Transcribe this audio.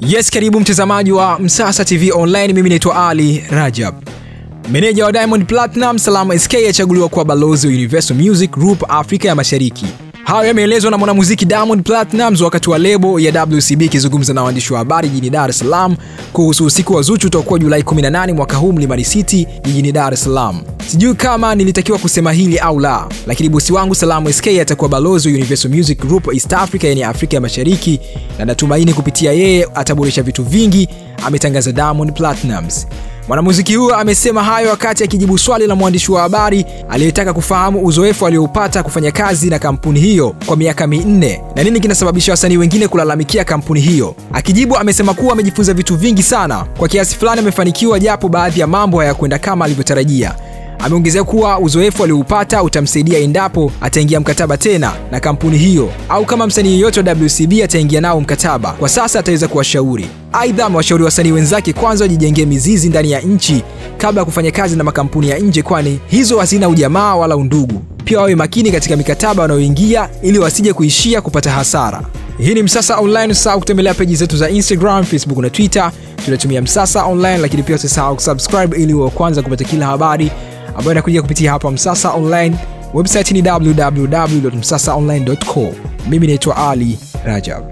Yes, karibu mtazamaji wa Msasa TV Online. Mimi naitwa Ali Rajab. Meneja wa Diamond Platinum Salama SK achaguliwa kuwa balozi wa Universal Music Group Afrika ya Mashariki. Hayo yameelezwa na mwanamuziki Diamond Platnumz wakati wa lebo ya WCB ikizungumza na waandishi wa habari jijini Dar es Salaam kuhusu usiku wa Zuchu utakuwa Julai 18 mwaka huu Mlimani City jijini Dar es Salaam. Sijui kama nilitakiwa kusema hili au la, lakini bosi wangu Salamu SK atakuwa balozi wa Universal Music Group East Africa, yani Afrika ya Mashariki, na natumaini kupitia yeye ataboresha vitu vingi, ametangaza Diamond Platnumz. Mwanamuziki huyo amesema hayo wakati akijibu swali la mwandishi wa habari aliyetaka kufahamu uzoefu alioupata kufanya kazi na kampuni hiyo kwa miaka minne na nini kinasababisha wasanii wengine kulalamikia kampuni hiyo. Akijibu amesema kuwa amejifunza vitu vingi sana, kwa kiasi fulani amefanikiwa, japo baadhi ya mambo hayakwenda kama alivyotarajia. Ameongezea kuwa uzoefu alioupata utamsaidia endapo ataingia mkataba tena na kampuni hiyo au kama msanii yeyote wa WCB ataingia nao mkataba. Kwa sasa ataweza kuwashauri. Aidha, amewashauri wasanii wenzake kwanza wajijengee mizizi ndani ya nchi kabla ya kufanya kazi na makampuni ya nje, kwani hizo hazina ujamaa wala undugu. Pia wawe makini katika mikataba wanayoingia ili wasije kuishia kupata hasara. Hii ni Msasa Online. Usisahau kutembelea peji zetu za Instagram, Facebook na Twitter, tunatumia Msasa Online, lakini pia usisahau kusubscribe ili uwe kwanza kupata kila habari ambayo inakuja kupitia hapa Msasa Online. Website ni www.msasaonline.co. Mimi naitwa Ali Rajab.